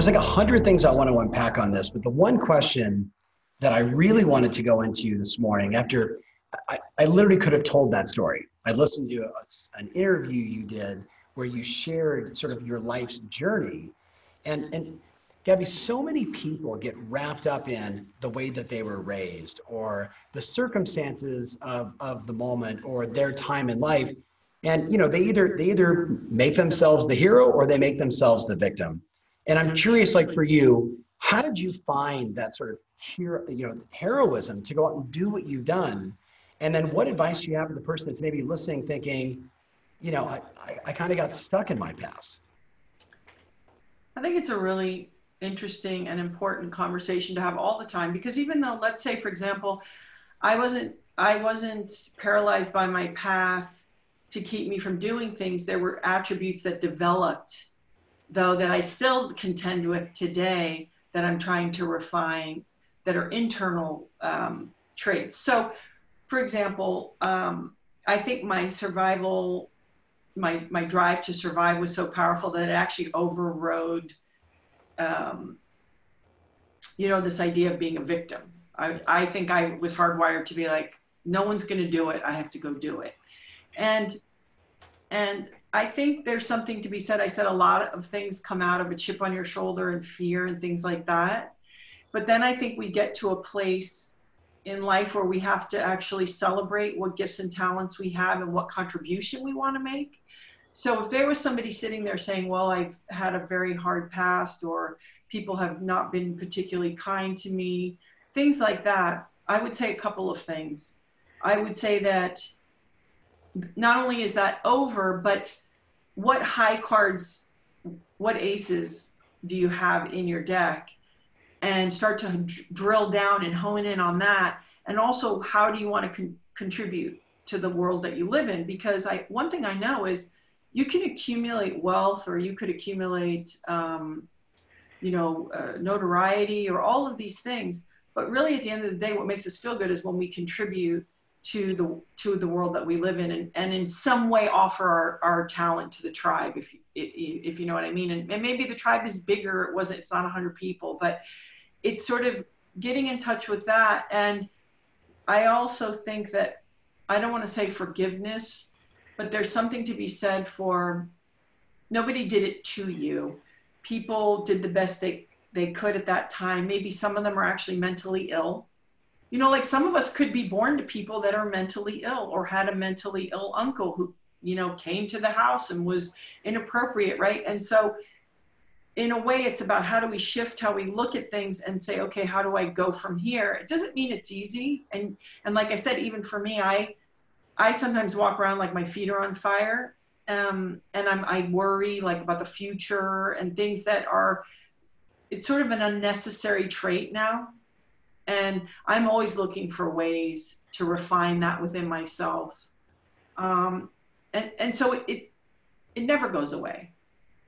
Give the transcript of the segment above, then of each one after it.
There's like a hundred things I want to unpack on this, but the one question that I really wanted to go into this morning, after I, I literally could have told that story. I listened to a, an interview you did where you shared sort of your life's journey, and and Gabby, so many people get wrapped up in the way that they were raised or the circumstances of, of the moment or their time in life. And you know, they either they either make themselves the hero or they make themselves the victim. And I'm mm-hmm. curious, like for you, how did you find that sort of hero, you know, heroism to go out and do what you've done? And then what advice do you have for the person that's maybe listening, thinking, you know, I, I, I kind of got stuck in my past? I think it's a really interesting and important conversation to have all the time because even though, let's say, for example, I wasn't I wasn't paralyzed by my path to keep me from doing things. There were attributes that developed though, that I still contend with today that I'm trying to refine that are internal um, traits. So, for example, um, I think my survival, my, my drive to survive was so powerful that it actually overrode, um, you know, this idea of being a victim. I, I think I was hardwired to be like, no one's going to do it. I have to go do it. And, and I think there's something to be said. I said a lot of things come out of a chip on your shoulder and fear and things like that. But then I think we get to a place in life where we have to actually celebrate what gifts and talents we have and what contribution we want to make. So if there was somebody sitting there saying, Well, I've had a very hard past, or people have not been particularly kind to me, things like that, I would say a couple of things. I would say that not only is that over, but what high cards, what aces do you have in your deck? And start to drill down and hone in on that. And also, how do you want to con- contribute to the world that you live in? Because I, one thing I know is you can accumulate wealth or you could accumulate, um, you know, uh, notoriety or all of these things. But really, at the end of the day, what makes us feel good is when we contribute to the to the world that we live in and, and in some way offer our, our talent to the tribe if if you know what i mean. And, and maybe the tribe is bigger it wasn't it's not 100 people but it's sort of getting in touch with that. And i also think that i don't want to say forgiveness but there's something to be said for nobody did it to you. People did the best they they could at that time. Maybe some of them are actually mentally ill you know like some of us could be born to people that are mentally ill or had a mentally ill uncle who you know came to the house and was inappropriate right? And so in a way it's about how do we shift how we look at things and say okay how do i go from here? It doesn't mean it's easy. And and like i said even for me i i sometimes walk around like my feet are on fire um, and i'm i worry like about the future and things that are it's sort of an unnecessary trait now and i'm always looking for ways to refine that within myself. Um, and, and so it, it, never goes away.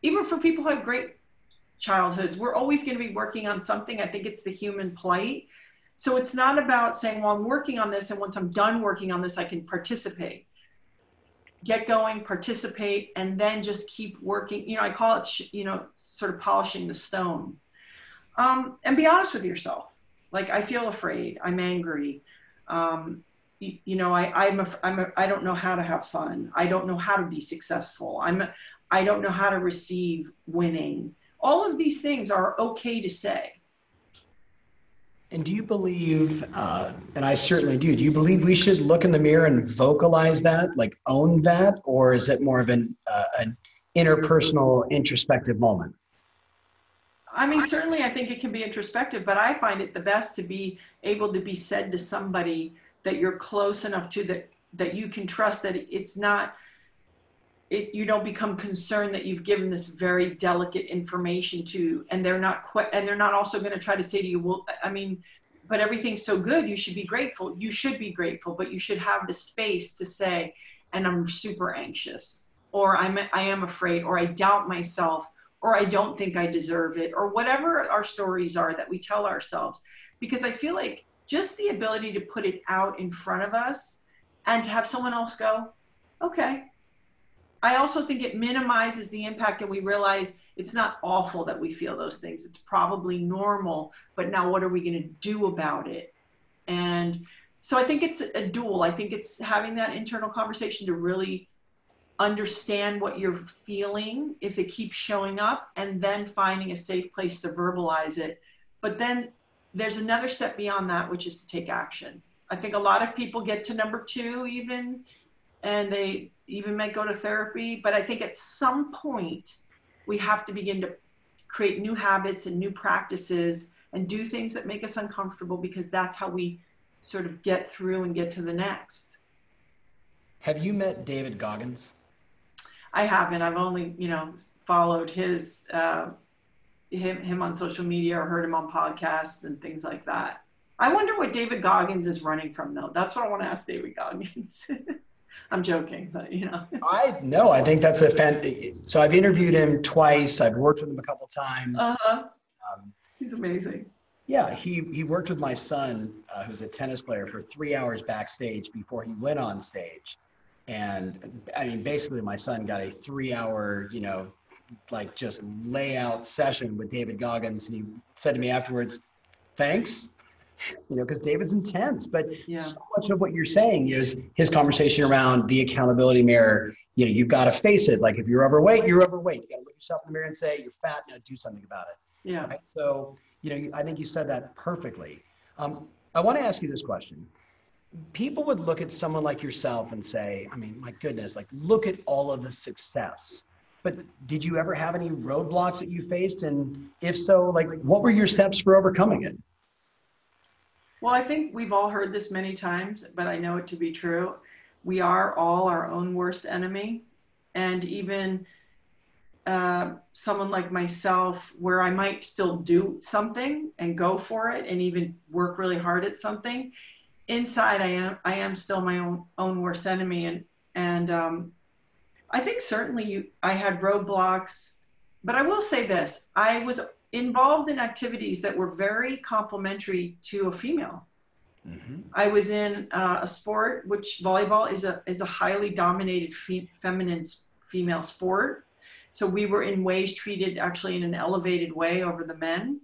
Even for people who have great childhoods we're always going to be working on something. I think it's the human plight. So it's not about saying well i'm working on this and once i'm done working on this i can participate. Get going participate and then just keep working. You know i call it you know sort of polishing the stone. Um, and be honest with yourself like I feel afraid. I'm angry. Um, you, you, know, I, I'm, a, I'm a, I don't know how to have fun. I don't know how to be successful. I'm, I don't know how to receive winning. All of these things are okay to say. And do you believe, uh, and I certainly do, do you believe we should look in the mirror and vocalize that, like own that, or is it more of an, uh, an interpersonal, introspective moment? I mean, certainly I think it can be introspective, but I find it the best to be able to be said to somebody that you're close enough to that that you can trust that it's not it, you don't become concerned that you've given this very delicate information to and they're not quite and they're not also going to try to say to you well i mean but everything's so good you should be grateful. You should be grateful but you should have the space to say and i'm super anxious or i'm i am afraid or i doubt myself or i don't think i deserve it or whatever our stories are that we tell ourselves because i feel like just the ability to put it out in front of us and to have someone else go okay I also think it minimizes the impact and we realize it's not awful that we feel those things. It's probably normal, but now what are we going to do about it? And so I think it's a dual. I think it's having that internal conversation to really understand what you're feeling if it keeps showing up and then finding a safe place to verbalize it. But then there's another step beyond that, which is to take action. I think a lot of people get to number two even and they even might go to therapy. But I think at some point, we have to begin to create new habits and new practices and do things that make us uncomfortable because that's how we sort of get through and get to the next. Have you met David Goggins? I haven't. I've only, you know, followed his uh, him him on social media or heard him on podcasts and things like that. I wonder what David Goggins is running from though. That's what I want to ask David Goggins. I'm joking, but you know. I no, I think that's a fan. So I've interviewed him twice. I've worked with him a couple times. Uh-huh. Um, He's amazing. Yeah, he he worked with my son, uh, who's a tennis player, for three hours backstage before he went on stage, and I mean, basically, my son got a three-hour, you know, like just layout session with David Goggins, and he said to me afterwards, "Thanks, you know, because David's intense. But yeah. so much of what you're saying is his conversation around the accountability mirror. You know, you've got to face it. Like if you're overweight, you're overweight. You got to look yourself in the mirror and say you're fat. Now do something about it. Yeah. Right? So you know, I think you said that perfectly. Um, I want to ask you this question. People would look at someone like yourself and say, I mean, my goodness, like look at all of the success. But did you ever have any roadblocks that you faced? And if so, like what were your steps for overcoming it? Well, I think we've all heard this many times, but I know it to be true. We are all our own worst enemy. And even uh, someone like myself, where I might still do something and go for it and even work really hard at something, inside I am I am still my own own worst enemy. And and um, I think certainly you I had roadblocks, but I will say this: I was involved in activities that were very complementary to a female. Mm-hmm. I was in uh, a sport which volleyball is a is a highly dominated fe- feminine female sport. So we were in ways treated actually in an elevated way over the men.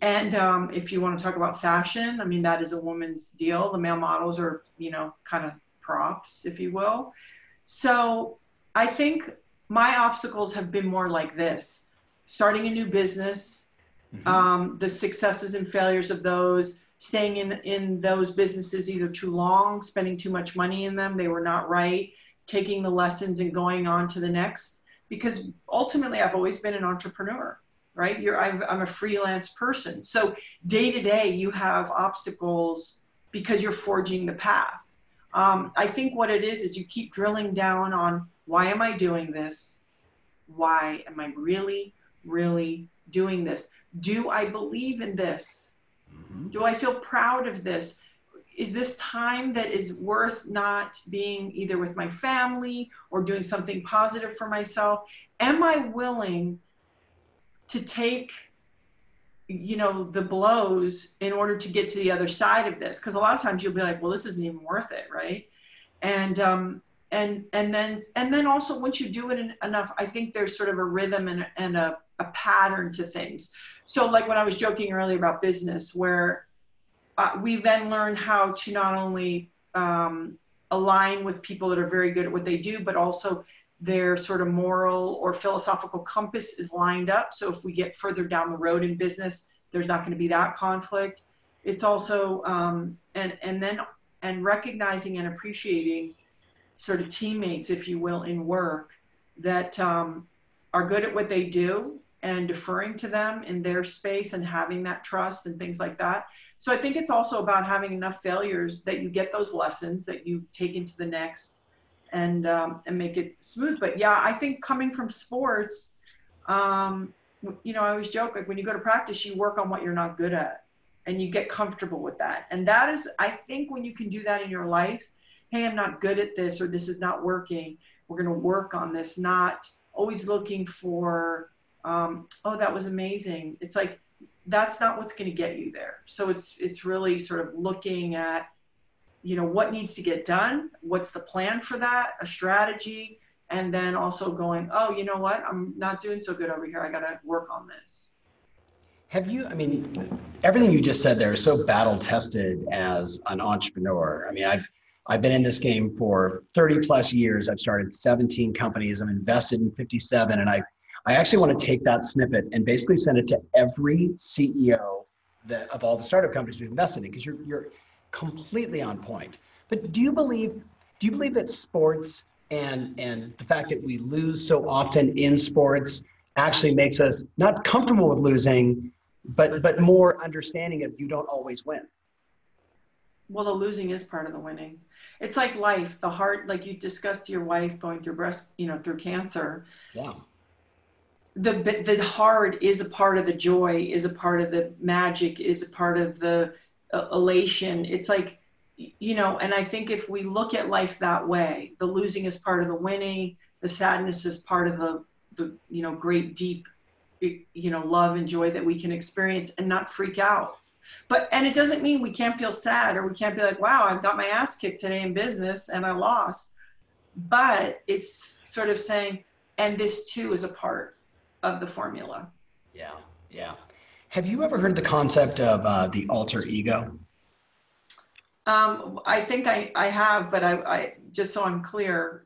And um, if you want to talk about fashion, I mean that is a woman's deal. The male models are you know kind of props, if you will. So I think my obstacles have been more like this starting a new business, mm-hmm. um, the successes and failures of those, staying in, in those businesses either too long, spending too much money in them, they were not right, taking the lessons and going on to the next. Because ultimately, I've always been an entrepreneur, right? You're, i am a freelance person. So day to day, you have obstacles because you're forging the path. Um, I think what it is is you keep drilling down on why am I doing this? Why am I really really doing this? Do I believe in this? Mm-hmm. Do I feel proud of this? Is this time that is worth not being either with my family or doing something positive for myself? Am I willing to take you know the blows in order to get to the other side of this because a lot of times you'll be like well this isn't even worth it right and um and and then and then also once you do it enough i think there's sort of a rhythm and, and a a pattern to things. So, like when I was joking earlier about business, where uh, we then learn how to not only um, align with people that are very good at what they do, but also their sort of moral or philosophical compass is lined up. So, if we get further down the road in business, there's not going to be that conflict. It's also um, and and then and recognizing and appreciating sort of teammates, if you will, in work that um, are good at what they do and deferring to them in their space and having that trust and things like that. So I think it's also about having enough failures that you get those lessons that you take into the next and um, and make it smooth. But yeah, I think coming from sports, um, you know, I always joke like when you go to practice, you work on what you're not good at, and you get comfortable with that. And that is, I think, when you can do that in your life. Hey, I'm not good at this, or this is not working. We're going to work on this. Not always looking for, um, oh, that was amazing. It's like that's not what's going to get you there. So it's it's really sort of looking at you know what needs to get done what's the plan for that a strategy and then also going oh you know what? I'm not doing so good over here. I got to work on this. Have you i mean everything you just said there is so battle tested as an entrepreneur. I mean i've i've been in this game for 30 plus years. I've started 17 companies. I'm invested in 57 and i i actually want to take that snippet and basically send it to every ceo that, of all the startup companies we've invested in because you're you're completely on point. But do you believe do you believe that sports and and the fact that we lose so often in sports actually makes us not comfortable with losing, but but more understanding of you don't always win? Well, the losing is part of the winning. It's like life. The heart, like you discussed your wife going through breast, you know, through cancer. Yeah the the hard is a part of the joy is a part of the magic is a part of the elation. It's like, you know, and I think if we look at life that way, the losing is part of the winning, the sadness is part of the, the you know, great deep, you know, love and joy that we can experience and not freak out. But, and it doesn't mean we can't feel sad or we can't be like, wow, I've got my ass kicked today in business and I lost. But it's sort of saying, and this too is a part of the formula. Yeah, yeah. Have you ever heard the concept of uh, the alter ego? Um, I think I, I have, but I, I just so I'm clear.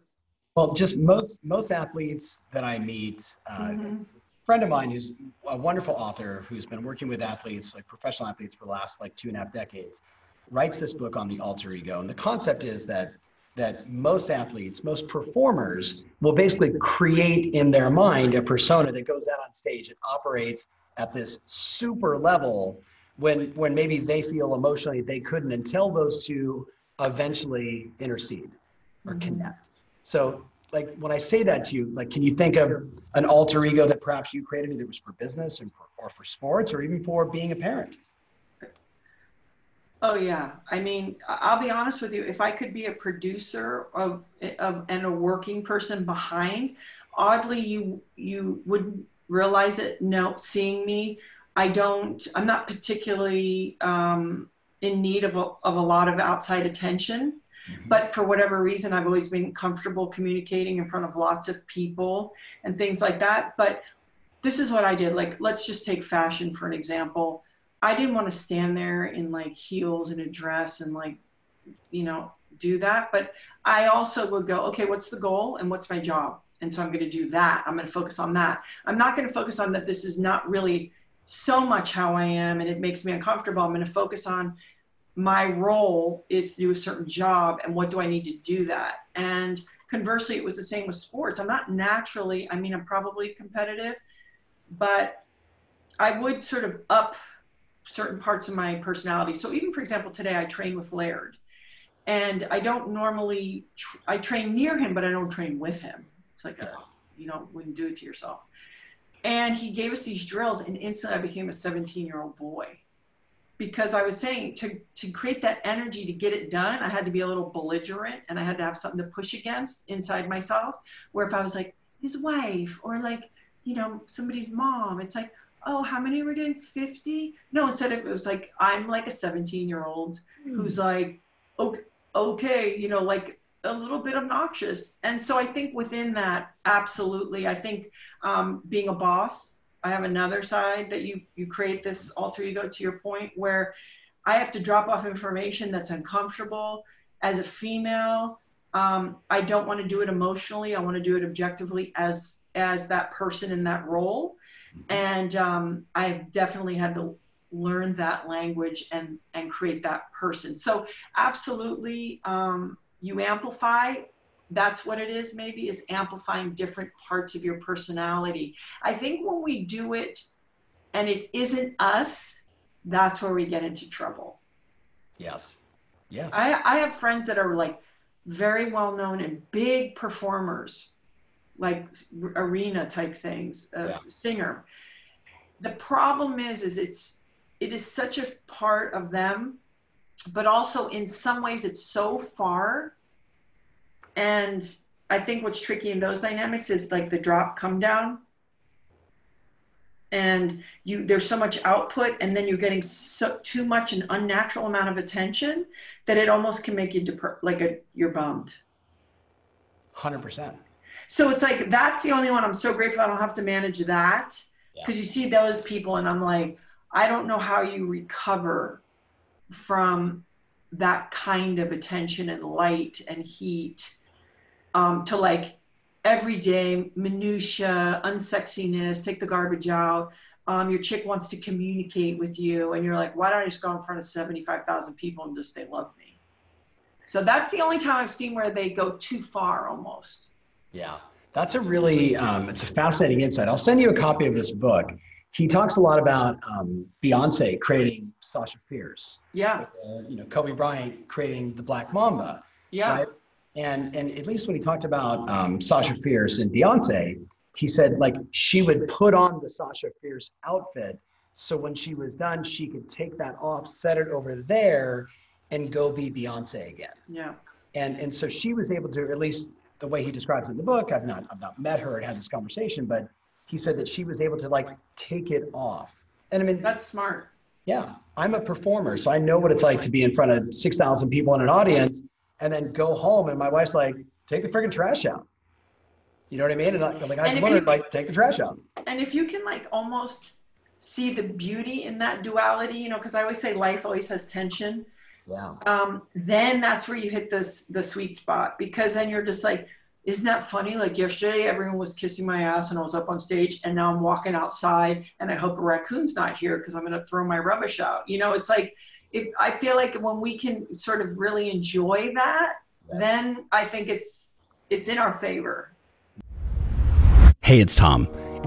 Well, just most most athletes that I meet, uh, mm-hmm. a friend of mine who's a wonderful author who's been working with athletes, like professional athletes, for the last like two and a half decades, writes this book on the alter ego, and the concept is that that most athletes, most performers, will basically create in their mind a persona that goes out on stage and operates at this super level when when maybe they feel emotionally they couldn't until those two eventually intercede or mm-hmm. connect. So like when I say that to you, like can you think of an alter ego that perhaps you created either was for business or for, or for sports or even for being a parent? Oh yeah. I mean, I'll be honest with you. If I could be a producer of, of and a working person behind, oddly, you you wouldn't realize it no seeing me. I don't i'm not particularly um, in need of a, of a lot of outside attention. Mm-hmm. but for whatever reason i've always been comfortable communicating in front of lots of people and things like that. But this is what i did. Like let's just take fashion for an example. I didn't want to stand there in like heels and a dress and like you know do that. But i also would go okay what's the goal and what's my job and so I'm going to do that. I'm going to focus on that. I'm not going to focus on that this is not really so much how I am and it makes me uncomfortable. I'm going to focus on my role is to do a certain job and what do I need to do that. And conversely, it was the same with sports. I'm not naturally, I mean, I'm probably competitive, but I would sort of up certain parts of my personality. So even for example, today I train with Laird and I don't normally, tr- I train near him, but I don't train with him. It's like a, you know, wouldn't do it to yourself. And he gave us these drills, and instantly I became a 17 year old boy because I was saying to, to create that energy to get it done, I had to be a little belligerent and I had to have something to push against inside myself. Where if I was like his wife or like, you know, somebody's mom, it's like, oh, how many were doing 50? No, instead of it was like, I'm like a 17 year old mm. who's like, okay, okay, you know, like a little bit obnoxious. And so I think within that, absolutely, I think um, being a boss, I have another side that you you create this alter ego to your point where I have to drop off information that's uncomfortable as a female. Um, I don't want to do it emotionally. I want to do it objectively as as that person in that role. Mm-hmm. And um, I've definitely had to learn that language and and create that person. So absolutely, um, you amplify that's what it is maybe is amplifying different parts of your personality i think when we do it and it isn't us that's where we get into trouble yes yes i, I have friends that are like very well known and big performers, like arena type things, a yeah. singer. The problem is, is it's it is such a part of them, but also in some ways it's so far. And I think what's tricky in those dynamics is like the drop come down and you there's so much output and then you're getting so too much an unnatural amount of attention that it almost can make you dep- like a you're bummed 100% so it's like that's the only one i'm so grateful i don't have to manage that because yeah. you see those people and i'm like i don't know how you recover from that kind of attention and light and heat um, to like everyday minutia, unsexiness, take the garbage out. Um, your chick wants to communicate with you, and you're like, why don't I just go in front of 75,000 people and just they love me? So that's the only time I've seen where they go too far almost. Yeah, that's a really, um, it's a fascinating insight. I'll send you a copy of this book. He talks a lot about um, Beyonce creating Sasha Fierce. Yeah. Uh, you know, Kobe Bryant creating the Black Mamba. Yeah. Right? And and at least when he talked about um, Sasha Fierce and Beyonce, he said like she would put on the Sasha Fierce outfit, so when she was done, she could take that off, set it over there, and go be Beyonce again. Yeah. And and so she was able to at least the way he describes it in the book. I've not I've not met her and had this conversation, but he said that she was able to like take it off. And I mean that's smart. Yeah, I'm a performer, so I know what it's like to be in front of six thousand people in an audience and then go home and my wife's like, take the freaking trash out. You know what I mean? And like, like I learned, like, take the trash out. And if you can like almost see the beauty in that duality, you know, because I always say life always has tension. Yeah. Um, then that's where you hit this the sweet spot because then you're just like, isn't that funny? Like yesterday, everyone was kissing my ass and I was up on stage, and now I'm walking outside and I hope a raccoon's not here because I'm going to throw my rubbish out. You know, it's like if I feel like when we can sort of really enjoy that, yes. then I think it's it's in our favor. Hey, it's Tom.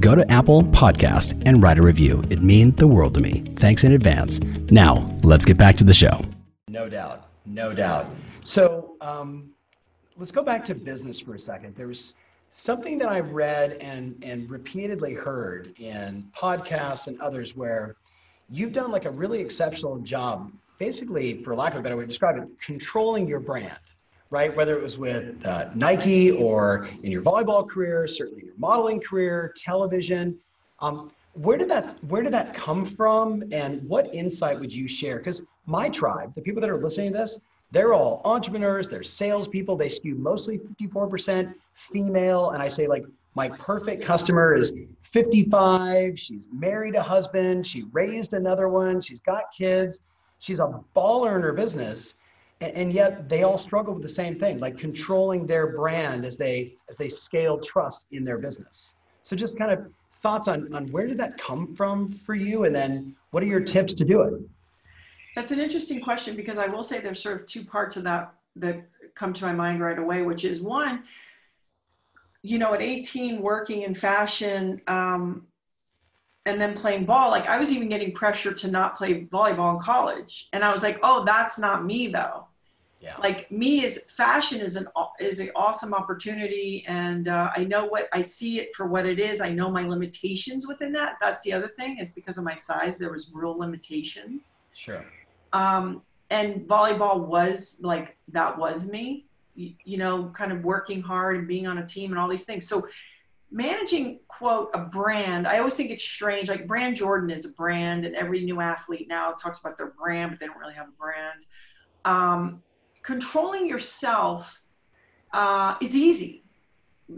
go to Apple Podcast and write a review. It means the world to me. Thanks in advance. Now, let's get back to the show. No doubt. No doubt. So um, let's go back to business for a second. There was something that I read and, and repeatedly heard in podcasts and others where you've done like a really exceptional job, basically, for lack of a better way to describe it, controlling your brand right? Whether it was with uh, Nike or in your volleyball career, certainly your modeling career, television. Um, where did that where did that come from, and what insight would you share? Because my tribe, the people that are listening to this, they're all entrepreneurs, they're salespeople. They skew mostly 54% female, and I say like my perfect customer is 55. She's married a husband. She raised another one. She's got kids. She's a baller in her business and, and yet they all struggle with the same thing like controlling their brand as they as they scale trust in their business. So just kind of thoughts on on where did that come from for you and then what are your tips to do it? That's an interesting question because i will say there's sort of two parts of that that come to my mind right away which is one you know at 18 working in fashion um, and then playing ball like i was even getting pressure to not play volleyball in college. And i was like oh that's not me though yeah. like me is fashion is an is an awesome opportunity and uh, i know what i see it for what it is. I know my limitations within that. That's the other thing is because of my size there was real limitations. Sure. Um, and volleyball was like that was me you, you know kind of working hard and being on a team and all these things. So managing quote a brand i always think it's strange like brand jordan is a brand and every new athlete now talks about their brand but they don't really have a brand. Um, controlling yourself uh, is easy.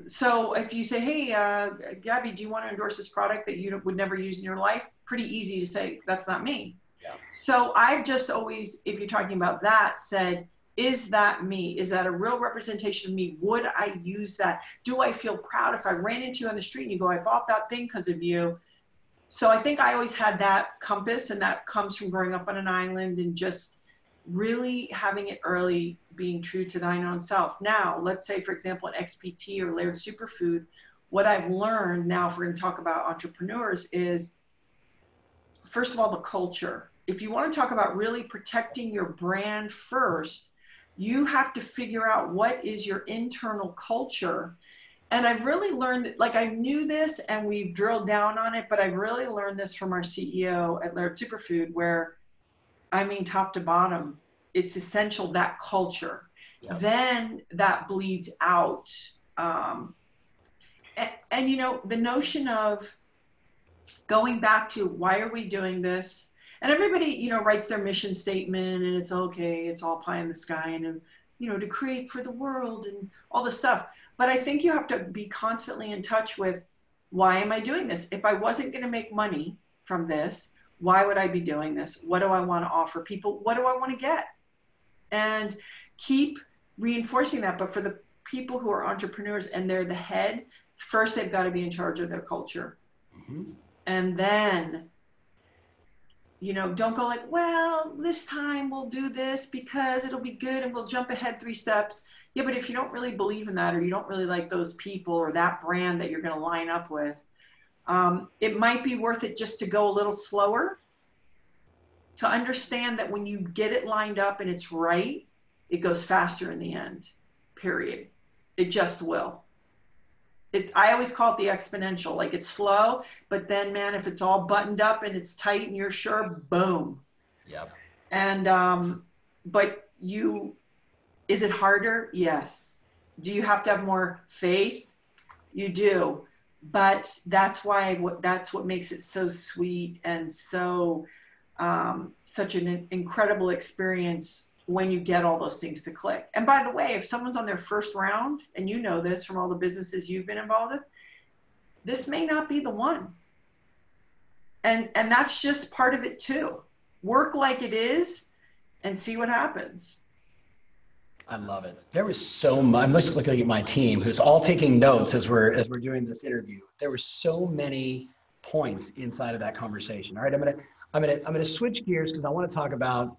So if you say, "Hey, uh, Gabby, do you want to endorse this product that you would never use in your life?" Pretty easy to say, "That's not me." Yeah. So I've just always, if you're talking about that, said, is that me? Is that a real representation of me? Would I use that? Do I feel proud if I ran into you on the street and you go, I bought that thing because of you? So I think I always had that compass, and that comes from growing up on an island and just really having it early, being true to thine own self. Now, let's say, for example, at XPT or Laird Superfood, what I've learned now, if we're going to talk about entrepreneurs, is first of all, the culture. If you want to talk about really protecting your brand first, you have to figure out what is your internal culture. And I've really learned, like I knew this and we've drilled down on it, but I've really learned this from our CEO at Laird Superfood, where I mean, top to bottom, it's essential that culture. Yes. Then that bleeds out. Um, and, and, you know, the notion of going back to why are we doing this? and everybody you know writes their mission statement and it's okay it's all pie in the sky and you know to create for the world and all this stuff but i think you have to be constantly in touch with why am i doing this if i wasn't going to make money from this why would i be doing this what do i want to offer people what do i want to get and keep reinforcing that but for the people who are entrepreneurs and they're the head first they've got to be in charge of their culture mm-hmm. and then you know, don't go like, well, this time we'll do this because it'll be good and we'll jump ahead three steps. Yeah, but if you don't really believe in that or you don't really like those people or that brand that you're going to line up with, um, it might be worth it just to go a little slower to understand that when you get it lined up and it's right, it goes faster in the end, period. It just will it, I always call it the exponential. Like it's slow, but then man, if it's all buttoned up and it's tight and you're sure, boom. Yep. And um, but you, is it harder? Yes. Do you have to have more faith? You do. But that's why that's what makes it so sweet and so um, such an incredible experience when you get all those things to click. And by the way, if someone's on their first round, and you know this from all the businesses you've been involved with, this may not be the one. And and that's just part of it too. Work like it is and see what happens. I love it. There was so much. I'm just looking at my team, who's all taking notes as we're as we're doing this interview. There were so many points inside of that conversation. All right, I'm gonna I'm gonna I'm gonna switch gears because I want to talk about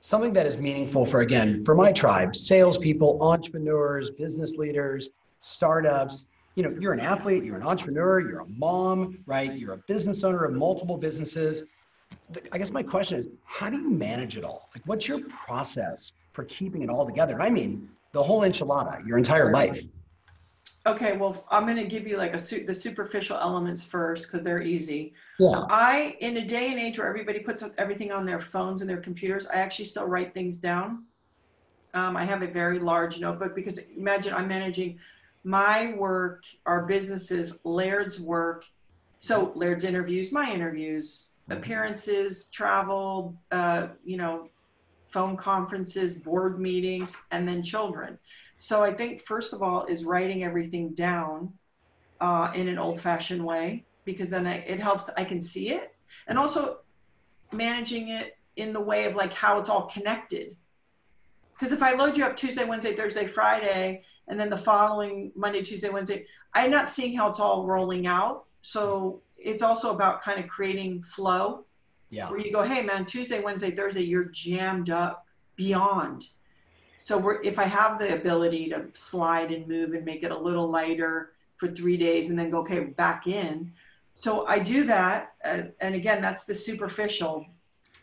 something that is meaningful for, again, for my tribe, salespeople, entrepreneurs, business leaders, startups. You know, you're an athlete, you're an entrepreneur, you're a mom, right? You're a business owner of multiple businesses. I guess my question is, how do you manage it all? Like, what's your process for keeping it all together? I mean, the whole enchilada, your entire life. Okay, well, I'm going to give you like a su- the superficial elements first because they're easy. Yeah. I, in a day and age where everybody puts everything on their phones and their computers, I actually still write things down. Um, I have a very large notebook because imagine I'm managing my work, our businesses, Laird's work. So Laird's interviews, my interviews, mm-hmm. appearances, travel, uh, you know, phone conferences, board meetings, and then children. So I think first of all is writing everything down uh, in an old-fashioned way because then I, it helps. I can see it, and also managing it in the way of like how it's all connected. Because if I load you up Tuesday, Wednesday, Thursday, Friday, and then the following Monday, Tuesday, Wednesday, I'm not seeing how it's all rolling out. So it's also about kind of creating flow. Yeah. Where you go, hey man, Tuesday, Wednesday, Thursday, you're jammed up beyond so we're, if I have the ability to slide and move and make it a little lighter for three days and then go, okay, back in. So I do that. Uh, and again, that's the superficial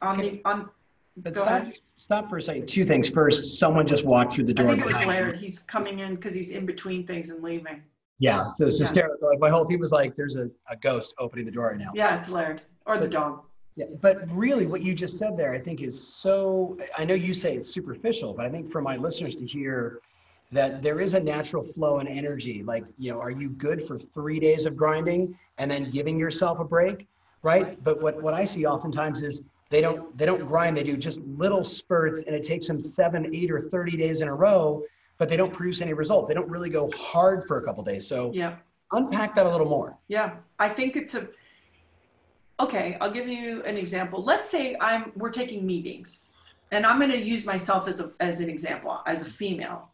on okay. the, on, but stop, ahead. Stop for a second. Two things. First, someone just walked through the door. I think it was Laird. He's coming in because he's in between things and leaving. Yeah, so it's yeah. hysterical. Like my whole team was like, "There's a, a ghost opening the door right now." Yeah, it's Laird or the dog. Yeah, but really, what you just said there, I think, is so. I know you say it's superficial, but I think for my listeners to hear that there is a natural flow and energy. Like, you know, are you good for three days of grinding and then giving yourself a break, right? But what what I see oftentimes is they don't they don't grind. They do just little spurts, and it takes them seven, eight, or thirty days in a row, but they don't produce any results. They don't really go hard for a couple days. So yeah, unpack that a little more. Yeah, I think it's a okay, I'll give you an example. Let's say I'm we're taking meetings. and I'm going to use myself as a as an example as a female.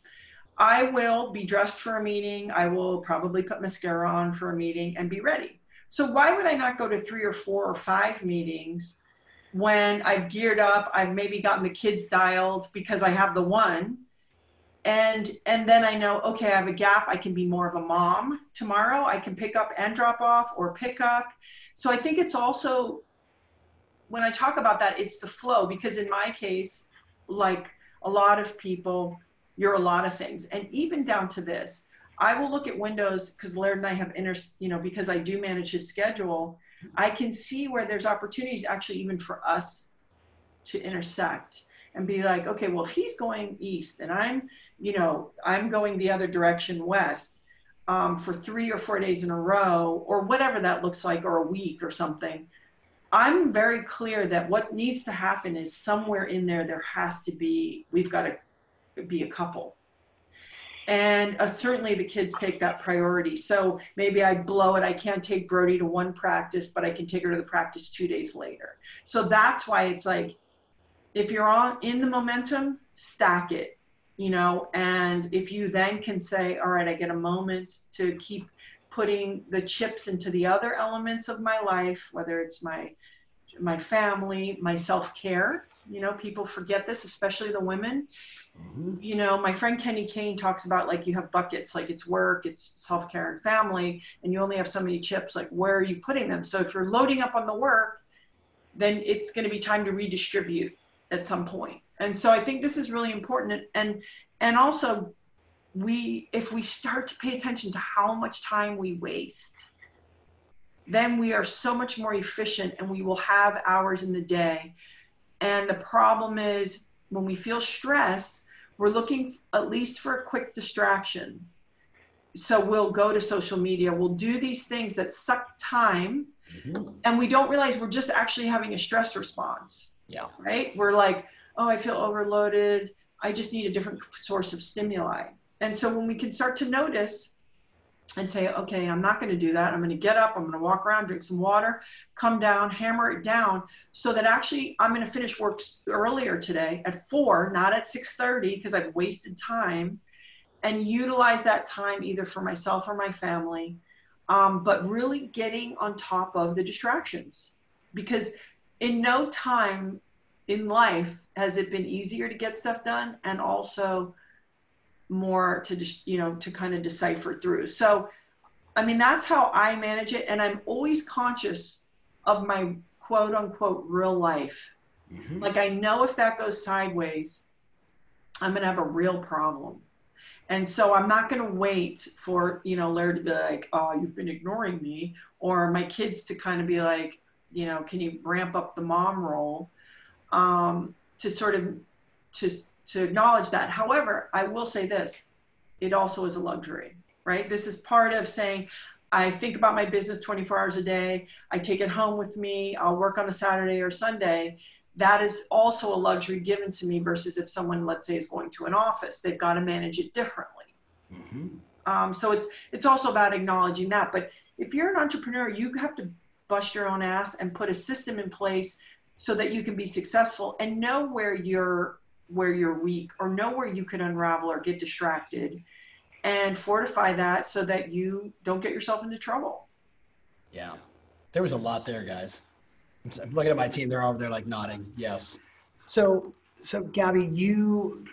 I will be dressed for a meeting. I will probably put mascara on for a meeting and be ready. So why would I not go to three or four or five meetings when I've geared up, I've maybe gotten the kids dialed because I have the one and and then I know okay, I have a gap, I can be more of a mom tomorrow. I can pick up and drop off or pick up. So I think it's also when I talk about that, it's the flow because in my case, like a lot of people, you're a lot of things. And even down to this, I will look at windows because Laird and I have inter, you know, because I do manage his schedule, I can see where there's opportunities actually even for us to intersect and be like, okay, well, if he's going east and I'm, you know, I'm going the other direction west um, for three or four days in a row or whatever that looks like or a week or something, I'm very clear that what needs to happen is somewhere in there, there has to be, we've got to be a couple. And uh, certainly the kids take that priority. So maybe I blow it. I can't take Brody to one practice, but I can take her to the practice two days later. So that's why it's like, if you're on in the momentum, stack it, you know, and if you then can say, all right, I get a moment to keep putting the chips into the other elements of my life, whether it's my my family, my self-care. You know, people forget this, especially the women. Mm-hmm. You know, my friend Kenny Kane talks about like you have buckets, like it's work, it's self-care and family, and you only have so many chips, like where are you putting them? So if you're loading up on the work, then it's going to be time to redistribute at some point. And so I think this is really important. And and also we if we start to pay attention to how much time we waste then we are so much more efficient and we will have hours in the day. And the problem is when we feel stress we're looking at least for a quick distraction. So we'll go to social media. We'll do these things that suck time. Mm-hmm. and we don't realize we're just actually having a stress response yeah. Right? We're like oh i feel overloaded. I just need a different source of stimuli. And so when we can start to notice and say, okay, I'm not going to do that. I'm going to get up, I'm going to walk around, drink some water, come down, hammer it down so that actually I'm going to finish work earlier today at 4, not at 6:30 because I've wasted time and utilize that time either for myself or my family. Um, but really getting on top of the distractions. Because in no time in life has it been easier to get stuff done and also more to just you know to kind of decipher through. So i mean that's how i manage it and i'm always conscious of my quote unquote real life. Mm-hmm. like i know if that goes sideways i'm going to have a real problem. And so i'm not going to wait for you know Laird to be like oh you've been ignoring me or my kids to kind of be like you know can you ramp up the mom role um, to sort of to to acknowledge that. However, I will say this it also is a luxury, right? This is part of saying, I think about my business 24 hours a day. I take it home with me. I'll work on a Saturday or Sunday. That is also a luxury given to me versus if someone, let's say, is going to an office, they've got to manage it differently. Mm-hmm. Um, so it's it's also about acknowledging that. But if you're an entrepreneur, you have to bust your own ass and put a system in place so that you can be successful and know where you're where you're weak or know where you can unravel or get distracted and fortify that so that you don't get yourself into trouble. Yeah. There was a lot there, guys. I'm looking at my team. They're over there like nodding. Yes. So, so Gabby, you,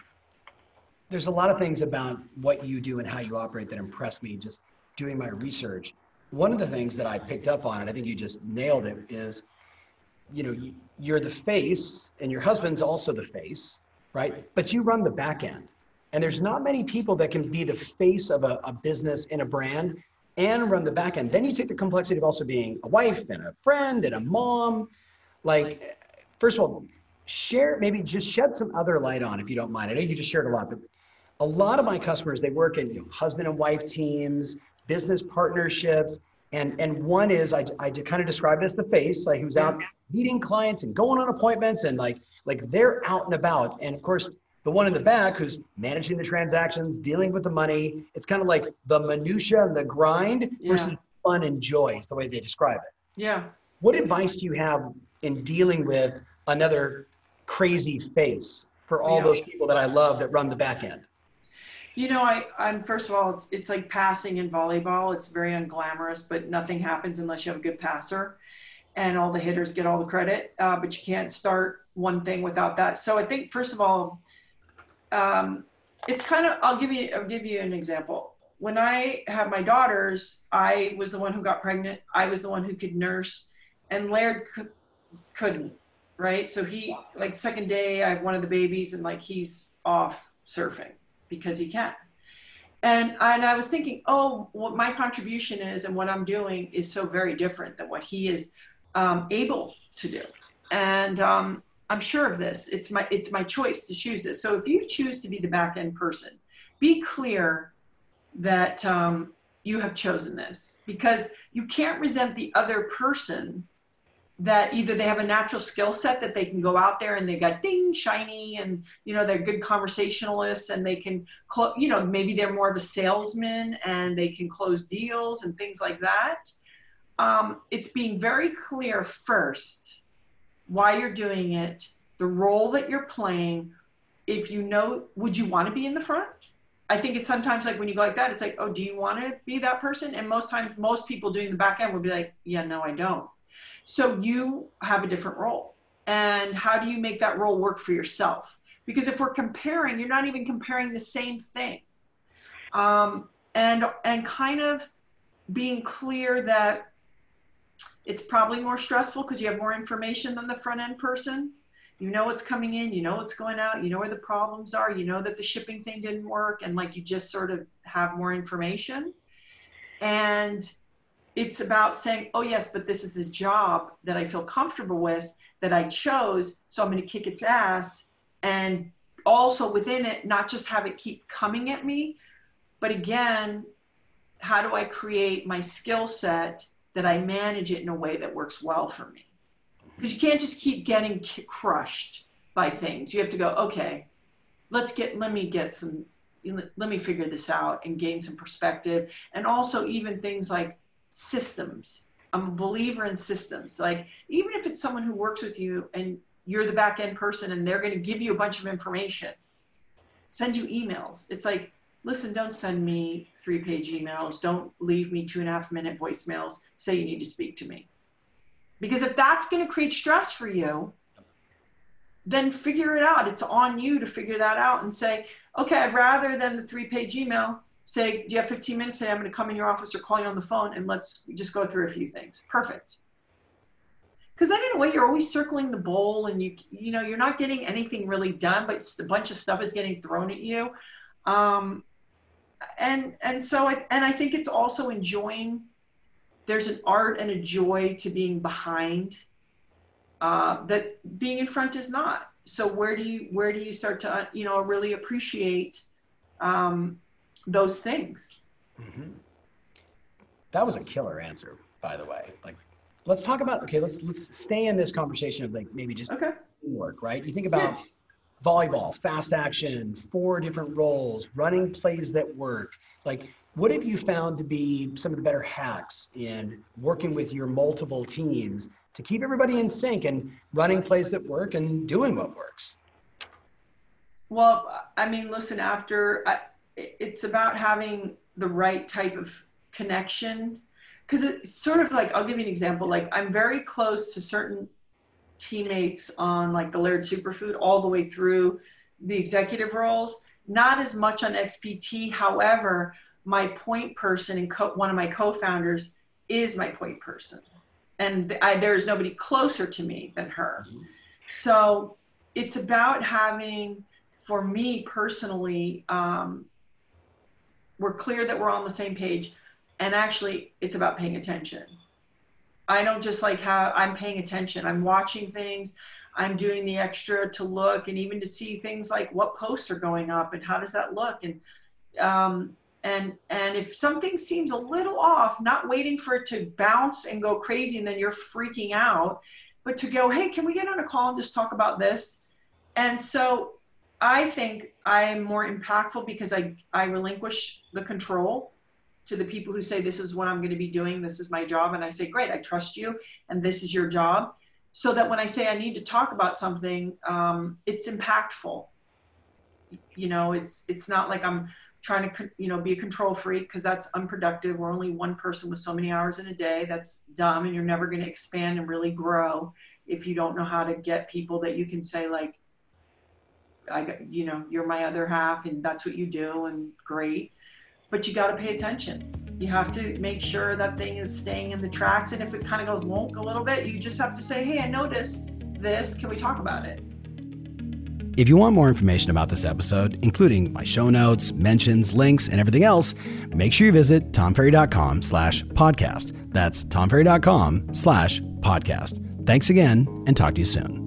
there's a lot of things about what you do and how you operate that impress me just doing my research. One of the things that I picked up on, and I think you just nailed it, is, you know, you're the face and your husband's also the face right? But you run the back end. And there's not many people that can be the face of a, a business and a brand and run the back end. Then you take the complexity of also being a wife and a friend and a mom. Like, first of all, share, maybe just shed some other light on if you don't mind. I know you just shared a lot, but a lot of my customers, they work in you know, husband and wife teams, business partnerships. And, and one is I, I kind of describe it as the face, like who's out meeting clients and going on appointments and like like they're out and about. And of course, the one in the back who's managing the transactions, dealing with the money, it's kind of like the minutia and the grind yeah. versus fun and joy is the way they describe it. Yeah. What advice do you have in dealing with another crazy face for all Yeah. those people that I love that run the back end? You know, I, I'm first of all, it's, it's like passing in volleyball. It's very unglamorous, but nothing happens unless you have a good passer, and all the hitters get all the credit. Uh, but you can't start one thing without that. So I think first of all, um, it's kind of. I'll give you. I'll give you an example. When I had my daughters, I was the one who got pregnant. I was the one who could nurse, and Laird could, couldn't. Right. So he like second day, I have one of the babies, and like he's off surfing because he can. And, and I was thinking, oh, what my contribution is and what I'm doing is so very different than what he is um, able to do. And um, I'm sure of this. It's my it's my choice to choose this. So if you choose to be the back end person, be clear that um, you have chosen this because you can't resent the other person that either they have a natural skill set that they can go out there and they got ding shiny and you know they're good conversationalists and they can clo- you know maybe they're more of a salesman and they can close deals and things like that. Um, it's being very clear first why you're doing it the role that you're playing. If you know would you want to be in the front? I think it's sometimes like when you go like that it's like oh do you want to be that person? And most times most people doing the back end would be like yeah no i don't so you have a different role. And how do you make that role work for yourself? Because if we're comparing, you're not even comparing the same thing. Um, and and kind of being clear that it's probably more stressful because you have more information than the front end person. You know what's coming in, you know what's going out, you know where the problems are, you know that the shipping thing didn't work, and like you just sort of have more information. And it's about saying, oh, yes, but this is the job that I feel comfortable with, that I chose. So I'm going to kick its ass. And also within it, not just have it keep coming at me, but again, how do I create my skill set that I manage it in a way that works well for me? Mm-hmm. Because you can't just keep getting crushed by things. You have to go, okay, let's get, let me get some, let me figure this out and gain some perspective. And also, even things like, systems. I'm a believer in systems. Like even if it's someone who works with you and you're the back end person and they're going to give you a bunch of information, send you emails. It's like, listen, don't send me three page emails. Don't leave me two and a half minute voicemails. Say you need to speak to me. Because if that's going to create stress for you, then figure it out. It's on you to figure that out and say, okay, rather than the three page email, say, do you have 15 minutes today? I'm going to come in your office or call you on the phone and let's just go through a few things. Perfect. Because then in a way, you're always circling the bowl and you, you know, you're not getting anything really done, but a bunch of stuff is getting thrown at you. Um, and, and so, I, and I think it's also enjoying, there's an art and a joy to being behind uh, that being in front is not. So where do you, where do you start to, you know, really appreciate, um, those things. Mm-hmm. That was a killer answer, by the way. Like, let's talk about okay. Let's let's stay in this conversation of like maybe just okay work, right? You think about yes. volleyball, fast action, four different roles, running plays that work. Like, what have you found to be some of the better hacks in working with your multiple teams to keep everybody in sync and running plays that work and doing what works? Well, I mean, listen, after I, it's about having the right type of connection. Because it's sort of like i'll give you an example like i'm very close to certain teammates on like the laird superfood all the way through the executive roles. Not as much on xpt however my point person and co- one of my co-founders is my point person. And I, there's nobody closer to me than her. Mm-hmm. so it's about having for me personally um, we're clear that we're on the same page and actually it's about paying attention. I don't just like how i'm paying attention. I'm watching things. I'm doing the extra to look and even to see things like what posts are going up and how does that look? And um, and and if something seems a little off not waiting for it to bounce and go crazy and then you're freaking out but to go hey can we get on a call and just talk about this? And so I think I'm more impactful because I, I relinquish the control to the people who say, This is what I'm going to be doing, this is my job. And I say, Great, I trust you, and this is your job. so that when I say I need to talk about something, um, it's impactful. You know, it's it's not like I'm trying to you know be a control freak because that's unproductive. We're only one person with so many hours in a day. That's dumb, and you're never going to expand and really grow if you don't know how to get people that you can say like, I got you know you're my other half, and that's what you do, and great. But you got to pay attention you have to make sure that thing is staying in the tracks. And if it kind of goes wonk a little bit, you just have to say, hey, I noticed this. Can we talk about it? If you want more information about this episode, including my show notes, mentions, links, and everything else, make sure you visit tomferry.com slash podcast. That's tomferry.com slash podcast. Thanks again and talk to you soon.